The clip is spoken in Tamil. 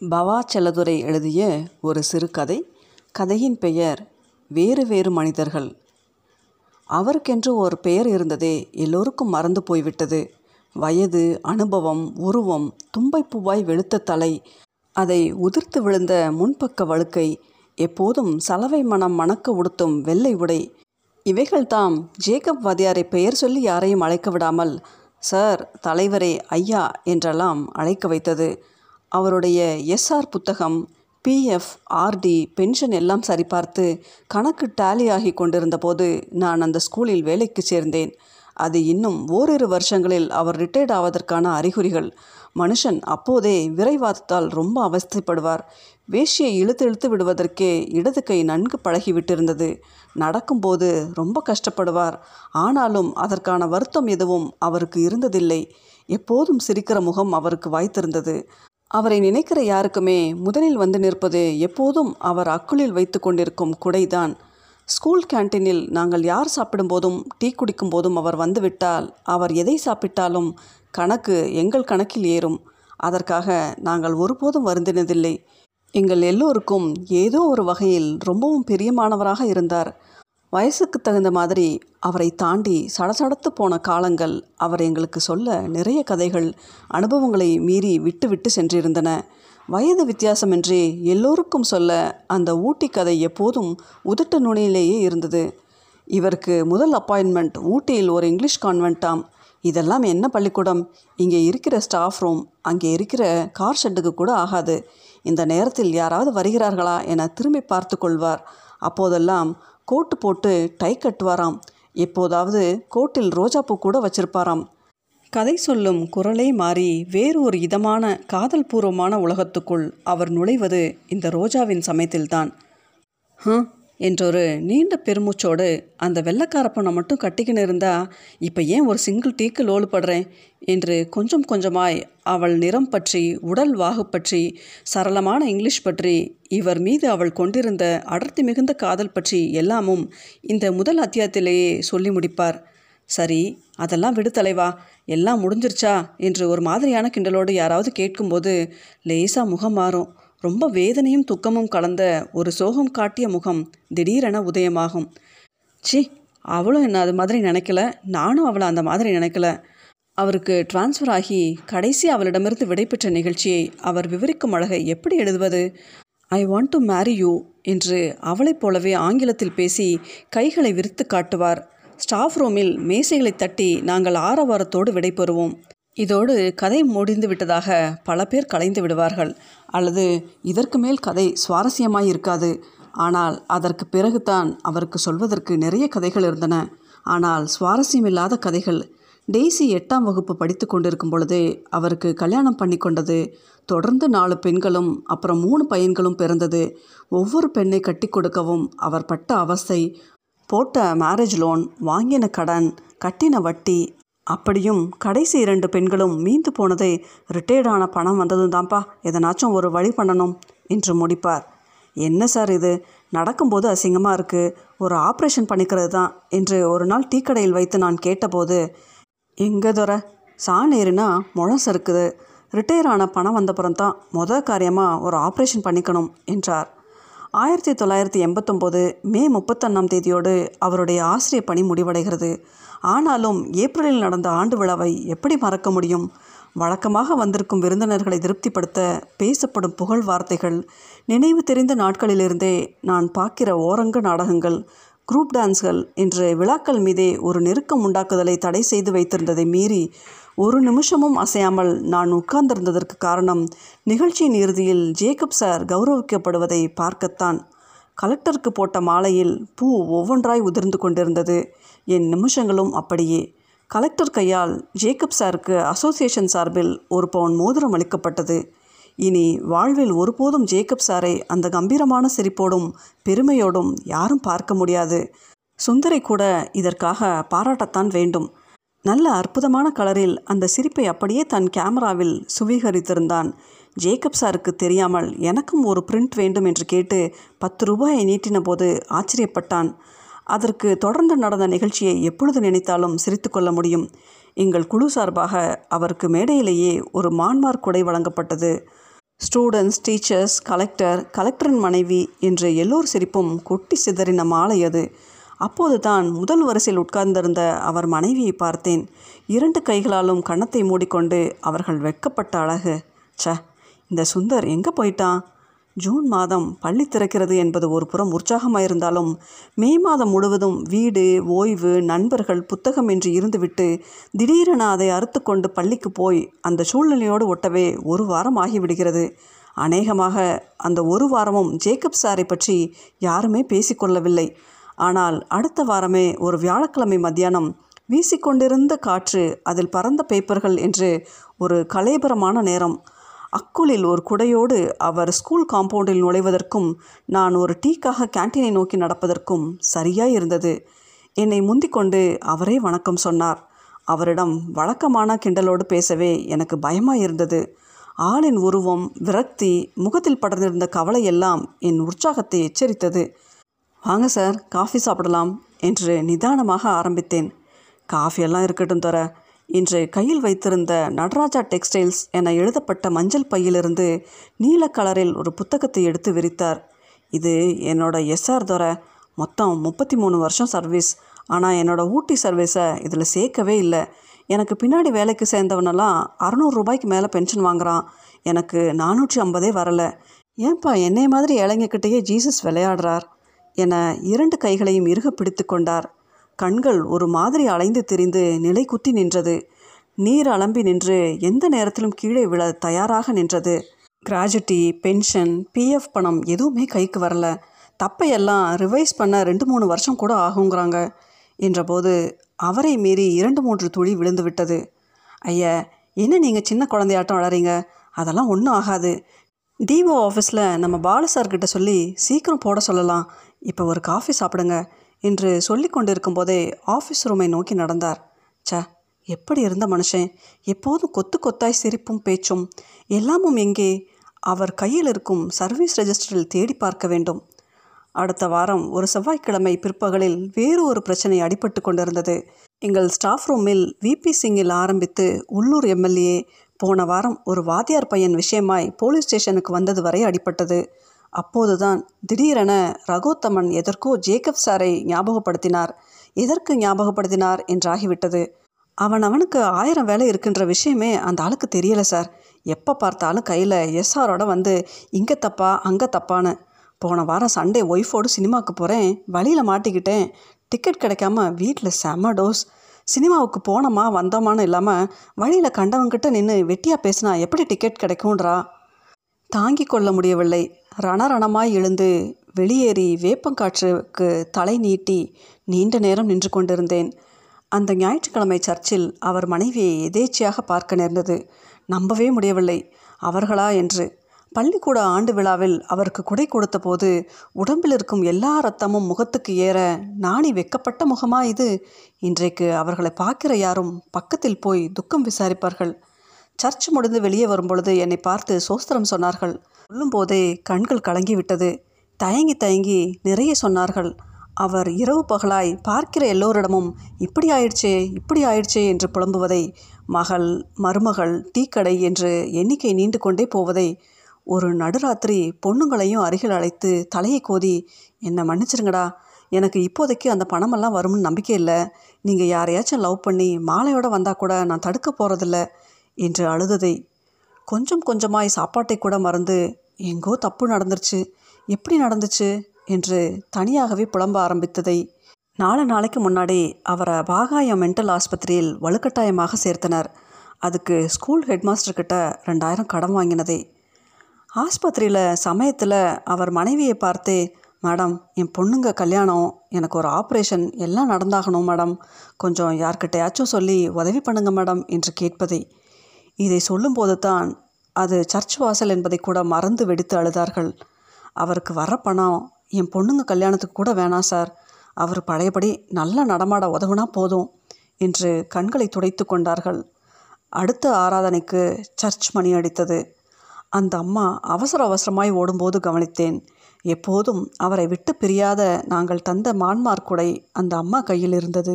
பவாச்சலதுரை எழுதிய ஒரு சிறுகதை. கதையின் பெயர் வேறு வேறு மனிதர்கள். அவருக்கென்று ஒரு பெயர் இருந்ததே எல்லோருக்கும் மறந்து போய்விட்டது. வயது அனுபவம் உருவம் தும்பைப்பூவாய் வெளுத்த தலை அதை உதிர்த்து விழுந்த முன்பக்க வழுக்கை எப்போதும் சலவை மனம் மணக்க உடுத்தும் வெள்ளை உடை இவைகள்தாம் ஜேக்கப் வாதியாரை பெயர் சொல்லி யாரையும் அழைக்க விடாமல் சார் தலைவரே ஐயா என்றெல்லாம் அழைக்க வைத்தது. அவருடைய எஸ்ஆர் புத்தகம் பிஎஃப் ஆர்டி பென்ஷன் எல்லாம் சரிபார்த்து கணக்கு டேலி ஆகி கொண்டிருந்த போது நான் அந்த ஸ்கூலில் வேலைக்கு சேர்ந்தேன். அது இன்னும் ஓரிரு வருஷங்களில் அவர் ரிட்டையர்ட் ஆவதற்கான அறிகுறிகள். மனுஷன் அப்போதே விரைவாதத்தால் ரொம்ப அவஸ்தைப்படுவார். வேஷியை இழுத்து இழுத்து விடுவதற்கே இடது கை நன்கு பழகிவிட்டிருந்தது. நடக்கும்போது ரொம்ப கஷ்டப்படுவார். ஆனாலும் அதற்கான வருத்தம் எதுவும் அவருக்கு இருந்ததில்லை. எப்போதும் சிரிக்கிற முகம் அவருக்கு வாய்த்திருந்தது. அவரை நினைக்கிற யாருக்குமே முதலில் வந்து நிற்பது எப்போதும் அவர் அக்குளில் வைத்து கொண்டிருக்கும் குடைதான். ஸ்கூல் கேன்டீனில் நாங்கள் யார் சாப்பிடும்போதும் டீ குடிக்கும் போதும் அவர் வந்துவிட்டால் அவர் எதை சாப்பிட்டாலும் கணக்கு எங்கள் கணக்கில் ஏறும். அதற்காக நாங்கள் ஒருபோதும் வருந்தினதில்லை. எங்கள் எல்லோருக்கும் ஏதோ ஒரு வகையில் ரொம்பவும் பிரியமானவராக இருந்தார். வயசுக்கு தகுந்த மாதிரி அவரை தாண்டி சடசடத்து போன காலங்கள் அவர் எங்களுக்கு சொல்ல நிறைய கதைகள் அனுபவங்களை மீறி விட்டு விட்டு சென்றிருந்தன. வயது வித்தியாசமின்றி எல்லோருக்கும் சொல்ல அந்த ஊட்டி கதை எப்போதும் உதட்டு நுனியிலேயே இருந்தது. இவருக்கு முதல் அப்பாயின்மெண்ட் ஊட்டியில் ஒரு இங்கிலீஷ் கான்வென்ட்டாம் இதெல்லாம் என்ன பள்ளிக்கூடம்? இங்கே இருக்கிற ஸ்டாஃப் ரூம் அங்கே இருக்கிற கார் ஷெட்டுக்கு கூட ஆகாது. இந்த நேரத்தில் யாராவது வருகிறார்களா என திரும்பி பார்த்து கொள்வார். அப்போதெல்லாம் கோட்டு போட்டு டை கட்டுவாராம். எப்போதாவது கோட்டில் ரோஜாப்பூ கூட வச்சிருப்பாராம். கதை சொல்லும் குரலே மாறி வேறு ஒரு இதமான காதல் பூர்வமான உலகத்துக்குள் அவர் நுழைவது இந்த ரோஜாவின் சமயத்தில்தான். ஹம் என்றொரு நீண்ட பெருமூச்சோடு அந்த வெள்ளக்கார பொண்ணை மட்டும் கட்டிக்கின்னு இருந்தா இப்போ ஏன் ஒரு சிங்கிள் டீக்கு லோலு படுறேன்? என்று கொஞ்சம் கொஞ்சமாய் அவள் நிறம் பற்றி உடல் வாகு பற்றி சரளமான இங்கிலீஷ் பற்றி இவர் மீது அவள் கொண்டிருந்த அடர்த்தி மிகுந்த காதல் பற்றி எல்லாமும் இந்த முதல் அத்தியாயத்திலேயே சொல்லி முடிப்பார். சரி அதெல்லாம் விடு தலைவா எல்லாம் முடிஞ்சிருச்சா? என்று ஒரு மாதிரியான கிண்டலோடு யாராவது கேட்கும்போது லேசாக முகம் மாறும். ரொம்ப வேதனையும் துக்கமும் கலந்த ஒரு சோகம் காட்டிய முகம் திடீரென உதயமாகும். சி அவளும் என்ன அது மாதிரி நினைக்கல? நானும் அவளை அந்த மாதிரி நினைக்கல. அவருக்கு டிரான்ஸ்ஃபர் ஆகி கடைசி அவளிடமிருந்து விடைபெற்ற நிகழ்ச்சியை அவர் விவரிக்கும் அழகை எப்படி எழுதுவது? I want to marry you என்று அவளைப் போலவே ஆங்கிலத்தில் பேசி கைகளை விரித்து காட்டுவார். ஸ்டாஃப் ரூமில் மேசைகளை தட்டி நாங்கள் ஆரவாரத்தோடு விடைபெறுவோம். இதோடு கதை முடிந்து விட்டதாக பல பேர் கலைந்து விடுவார்கள். அல்லது இதற்கு மேல் கதை சுவாரஸ்யமாய் இருக்காது. ஆனால் அதற்கு பிறகுதான் அவருக்கு சொல்வதற்கு நிறைய கதைகள் இருந்தன. ஆனால் சுவாரஸ்யமில்லாத கதைகள் டெய்ஸி எட்டாம் வகுப்பு படித்து கொண்டிருக்கும் பொழுதே அவருக்கு கல்யாணம் பண்ணி கொண்டது. தொடர்ந்து நாலு பெண்களும் அப்புறம் மூணு பையன்களும் பிறந்தது. ஒவ்வொரு பெண்ணை கட்டி கொடுக்கவும் அவர் பட்ட அவஸ்தை போட்ட மேரேஜ் லோன் வாங்கின கடன் கட்டின வட்டி அப்படியும் கடைசி இரண்டு பெண்களும் மீந்து போனதை ரிட்டையர்டான பணம் வந்ததும் தான்ப்பா எதனாச்சும் ஒரு வழி பண்ணணும் என்று முடிப்பார். என்ன சார் இது? நடக்கும்போது அசிங்கமாக இருக்குது ஒரு ஆப்ரேஷன் பண்ணிக்கிறது தான் என்று ஒரு நாள் டீக்கடையில் வைத்து நான் கேட்டபோது எங்கே துற சான் முழம் சறுக்குது ரிட்டையர் ஆன பணம் வந்தப்புறம் தான் மொதல் காரியமாக ஒரு ஆப்ரேஷன் பண்ணிக்கணும் என்றார். ஆயிரத்தி தொள்ளாயிரத்தி எண்பத்தொம்போது மே முப்பத்தொன்னாம் தேதியோடு அவருடைய ஆசிரியர் பணி முடிவடைகிறது. ஆனாலும் ஏப்ரலில் நடந்த ஆண்டு விழாவை எப்படி மறக்க முடியும்? வழக்கமாக வந்திருக்கும் விருந்தினர்களை திருப்திப்படுத்த பேசப்படும் புகழ் வார்த்தைகள் நினைவு தெரிந்த நாட்களிலிருந்தே நான் பார்க்கிற ஓரங்க நாடகங்கள் குரூப் டான்ஸ்கள் என்று விழாக்கள் மீதே ஒரு நெருக்கம் உண்டாக்குதலை தடை செய்து வைத்திருந்ததை மீறி ஒரு நிமிஷமும் அசையாமல் நான் உட்கார்ந்திருந்ததற்கு காரணம் நிகழ்ச்சியின் இறுதியில் ஜேக்கப் சார் கௌரவிக்கப்படுவதை பார்க்கத்தான். கலெக்டருக்கு போட்ட மாலையில் பூ ஒவ்வொன்றாய் உதிர்ந்து கொண்டிருந்தது. என் நிமிஷங்களும் அப்படியே. கலெக்டர் கையால் ஜேக்கப் சாருக்கு அசோசியேஷன் சார்பில் ஒரு பவுன் மோதிரம் அளிக்கப்பட்டது. இனி வாழ்வில் ஒருபோதும் ஜேக்கப் சாரை அந்த கம்பீரமான சிரிப்போடும் பெருமையோடும் யாரும் பார்க்க முடியாது. சுந்தரை கூட இதற்காக பாராட்டத்தான் வேண்டும். நல்ல அற்புதமான கலரில் அந்த சிரிப்பை அப்படியே தன் கேமராவில் சுவீகரித்திருந்தான். ஜேக்கப் சாருக்கு தெரியாமல் எனக்கும் ஒரு பிரிண்ட் வேண்டும் என்று கேட்டு பத்து ரூபாயை நீட்டின போது ஆச்சரியப்பட்டான். அதற்கு தொடர்ந்து நடந்த நிகழ்ச்சியை எப்பொழுது நினைத்தாலும் சிரித்து கொள்ள முடியும். எங்கள் குழு சார்பாக அவருக்கு மேடையிலேயே ஒரு மான்மார் கொடை வழங்கப்பட்டது. ஸ்டூடெண்ட்ஸ் டீச்சர்ஸ் கலெக்டர் கலெக்டரின் மனைவி என்று எல்லோர் சிரிப்பும் கொட்டி சிதறின மாலை அது. அப்போது தான் முதல் வரிசையில் உட்கார்ந்திருந்த அவர் மனைவியை பார்த்தேன். இரண்டு கைகளாலும் கன்னத்தை மூடிக்கொண்டு அவர்கள் வெட்கப்பட்ட அழகு. ச்ச! இந்த சுந்தர் எங்கே போயிட்டான்? ஜூன் மாதம் பள்ளி திறக்கிறது என்பது ஒரு புறம் உற்சாகமாயிருந்தாலும் மே மாதம் முழுவதும் வீடு ஓய்வு நண்பர்கள் புத்தகம் என்று இருந்துவிட்டு திடீரென அதை அறுத்து கொண்டு பள்ளிக்கு போய் அந்த சூழ்நிலையோடு ஒட்டவே ஒரு வாரம் ஆகிவிடுகிறது. அநேகமாக அந்த ஒரு வாரமும் ஜேக்கப் சாரை பற்றி யாருமே பேசிக்கொள்ளவில்லை ஆனால் அடுத்த வாரமே ஒரு வியாழக்கிழமை மத்தியானம் வீசிக்கொண்டிருந்த காற்று அதில் பறந்த பேப்பர்கள் என்று ஒரு கலேபரமான நேரம் அக்குளில் ஒரு குடையோடு அவர் ஸ்கூல் காம்பவுண்டில் நுழைவதற்கும் நான் ஒரு டீக்காக கேன்டீனை நோக்கி நடப்பதற்கும் சரியாய் இருந்தது. என்னை முந்திக்கொண்டு அவரே வணக்கம் சொன்னார். அவரிடம் வழக்கமான கிண்டலோடு பேசவே எனக்கு பயமாக இருந்தது. ஆளின் உருவம் விரக்தி முகத்தில் படர்ந்திருந்த கவலை எல்லாம் என் உற்சாகத்தை எச்சரித்தது. வாங்க சார் காஃபி சாப்பிடலாம் என்று நிதானமாக ஆரம்பித்தேன். காஃபியெல்லாம் இருக்கட்டும் தர இன்று கையில் வைத்திருந்த நடராஜா டெக்ஸ்டைல்ஸ் என எழுதப்பட்ட மஞ்சள் பையிலிருந்து நீல கலரில் ஒரு புத்தகத்தை எடுத்து விரித்தார். இது என்னோட எஸ்ஆர் துறை மொத்தம் முப்பத்தி மூணு வருஷம் சர்வீஸ். ஆனால் என்னோட ஊட்டி சர்வீஸை இதில் சேர்க்கவே இல்லை. எனக்கு பின்னாடி வேலைக்கு சேர்ந்தவனெல்லாம் அறநூறு ரூபாய்க்கு மேலே பென்ஷன் வாங்குறான். எனக்கு நானூற்றி ஐம்பதே வரலை. ஏன்பா என்னை மாதிரி இளைஞக்கிட்டேயே ஜீசஸ் விளையாடுறார்? என இரண்டு கைகளையும் இறுக பிடித்து கொண்டார். கண்கள் ஒரு மாதிரி அலைந்து திரிந்து நிலை குத்தி நின்றது. நீர் அலம்பி நின்று எந்த நேரத்திலும் கீழே விழ தயாராக நின்றது. கிராஜுட்டி பென்ஷன் பிஎஃப் பணம் எதுவுமே கைக்கு வரல. தப்பையெல்லாம் ரிவைஸ் பண்ண ரெண்டு மூணு வருஷம் கூட ஆகுங்கிறாங்க என்றபோது அவரை மீறி இரண்டு மூன்று துளி விழுந்து விட்டது. ஐயா என்ன நீங்கள் சின்ன குழந்தையாட்டம் வளரீங்க? அதெல்லாம் ஒன்றும் ஆகாது. டிஓ ஆஃபீஸில் நம்ம பாலு சார்கிட்ட சொல்லி சீக்கிரம் போட சொல்லலாம். இப்போ ஒரு காஃபி சாப்பிடுங்க. என்று சொல்லி கொண்டிருக்கும் போதே ஆஃபீஸ் ரூமை நோக்கி நடந்தார். ச்ச எப்படி இருந்த மனுஷன்? எப்போதும் கொத்து கொத்தாய் சிரிப்பும் பேச்சும் எல்லாமும் எங்கே? அவர் கையில் இருக்கும் சர்வீஸ் ரெஜிஸ்டரில் தேடி பார்க்க வேண்டும். அடுத்த வாரம் ஒரு செவ்வாய்க்கிழமை பிற்பகலில் வேறு ஒரு பிரச்சனை அடிபட்டு கொண்டிருந்தது. எங்கள் ஸ்டாஃப் ரூமில் விபி சிங்கில் ஆரம்பித்து உள்ளூர் எம்எல்ஏ போன வாரம் ஒரு வாத்தியார் பையன் விஷயமாய் போலீஸ் ஸ்டேஷனுக்கு வந்தது வரை அடிபட்டது. அப்போதுதான் திடீரென ரகோத்தமன் எதற்கோ ஜேக்கப் சாரை ஞாபகப்படுத்தினார். எதற்கு ஞாபகப்படுத்தினார் என்றாகிவிட்டது. அவன் அவனுக்கு ஆயிரம் வேலை இருக்கின்ற விஷயமே அந்த ஆளுக்கு தெரியலை சார். எப்போ பார்த்தாலும் கையில் எஸ்ஆரோட வந்து இங்கே தப்பா அங்கே தப்பான்னு. போன வாரம் சண்டே ஒய்ஃபோடு சினிமாவுக்கு போகிறேன் வழியில் மாட்டிக்கிட்டேன். டிக்கெட் கிடைக்காம வீட்டில் செம டோஸ். சினிமாவுக்கு போனோமா வந்தோமான்னு இல்லாமல் வழியில் கண்டவங்கிட்ட நின்று வெட்டியாக பேசினா எப்படி டிக்கெட் கிடைக்கும்ன்றா? தாங்கிக் கொள்ள முடியவில்லை. ரணரணமாய் எழுந்து வெளியேறி வேப்பங்காற்றுக்கு தலை நீட்டி நீண்ட நேரம் நின்று கொண்டிருந்தேன். அந்த ஞாயிற்றுக்கிழமை சர்ச்சில் அவர் மனைவியை எதேச்சியாக பார்க்க நேர்ந்தது. நம்பவே முடியவில்லை. அவர்களா என்று. பள்ளிக்கூட ஆண்டு விழாவில் அவருக்கு குடை கொடுத்தபோது உடம்பில் இருக்கும் எல்லா ரத்தமும் முகத்துக்கு ஏற நாணி வெக்கப்பட்ட முகமா இது? இன்றைக்கு அவர்களை பார்க்கிற யாரும் பக்கத்தில் போய் துக்கம் விசாரிப்பார்கள். சர்ச் முடிந்து வெளியே வரும்பொழுது என்னை பார்த்து சோஸ்திரம் சொன்னார்கள். சொல்லும்போதே கண்கள் கலங்கி விட்டது தயங்கி தயங்கி நிறைய சொன்னார்கள். அவர் இரவு பகலாய் பார்க்கிற எல்லோரிடமும் இப்படி ஆயிடுச்சே இப்படி ஆயிடுச்சே என்று புலம்புவதை மகள் மருமகள் டீக்கடை என்று எண்ணிக்கை நீண்டு கொண்டே போவதை ஒரு நடுராத்திரி பொண்ணுங்களையும் அருகில் அழைத்து தலையை கோதி என்னை மன்னிச்சிருங்கடா எனக்கு இப்போதைக்கு அந்த பணமெல்லாம் வரும்னு நம்பிக்கை இல்லை. நீங்கள் யாரையாச்சும் லவ் பண்ணி மாலையோடு வந்தால் கூட நான் தடுக்க போகிறதில்ல என்று அழுததை. கொஞ்சம் கொஞ்சமாய் சாப்பாட்டை கூட மறந்து எங்கோ தப்பு நடந்துருச்சு எப்படி நடந்துச்சு என்று தனியாகவே புலம்ப ஆரம்பித்ததை. நாலு நாளைக்கு முன்னாடி அவரை பாகாயம் மென்டல் ஆஸ்பத்திரியில் வலுக்கட்டாயமாக சேர்த்தனர். அதுக்கு ஸ்கூல் ஹெட்மாஸ்டர்கிட்ட ரெண்டாயிரம் கடன் வாங்கினதே. ஆஸ்பத்திரியில் சமயத்தில் அவர் மனைவியை பார்த்து மேடம் என் பொண்ணுங்க கல்யாணம் எனக்கு ஒரு ஆப்ரேஷன் எல்லாம் நடந்தாகணும் மேடம். கொஞ்சம் யார்கிட்டயாச்சும் சொல்லி உதவி பண்ணுங்க மேடம் என்று கேட்பதை. இதை சொல்லும்போது தான் அது சர்ச் வாசல் என்பதை கூட மறந்து வெடித்து அழுதார்கள். அவருக்கு வர பணம் என் பொண்ணுங்க கல்யாணத்துக்கு கூட வேணாம் சார். அவர் பழையபடி நல்லா நடமாட உதவுனா போதும் என்று கண்களை துடைத்து கொண்டார்கள். அடுத்த ஆராதனைக்கு சர்ச் மணி அடித்தது. அந்த அம்மா அவசர அவசரமாய் ஓடும்போது கவனித்தேன். எப்போதும் அவரை விட்டு பிரியாத நாங்கள் தந்த மான்மார்க்குடை அந்த அம்மா கையில் இருந்தது.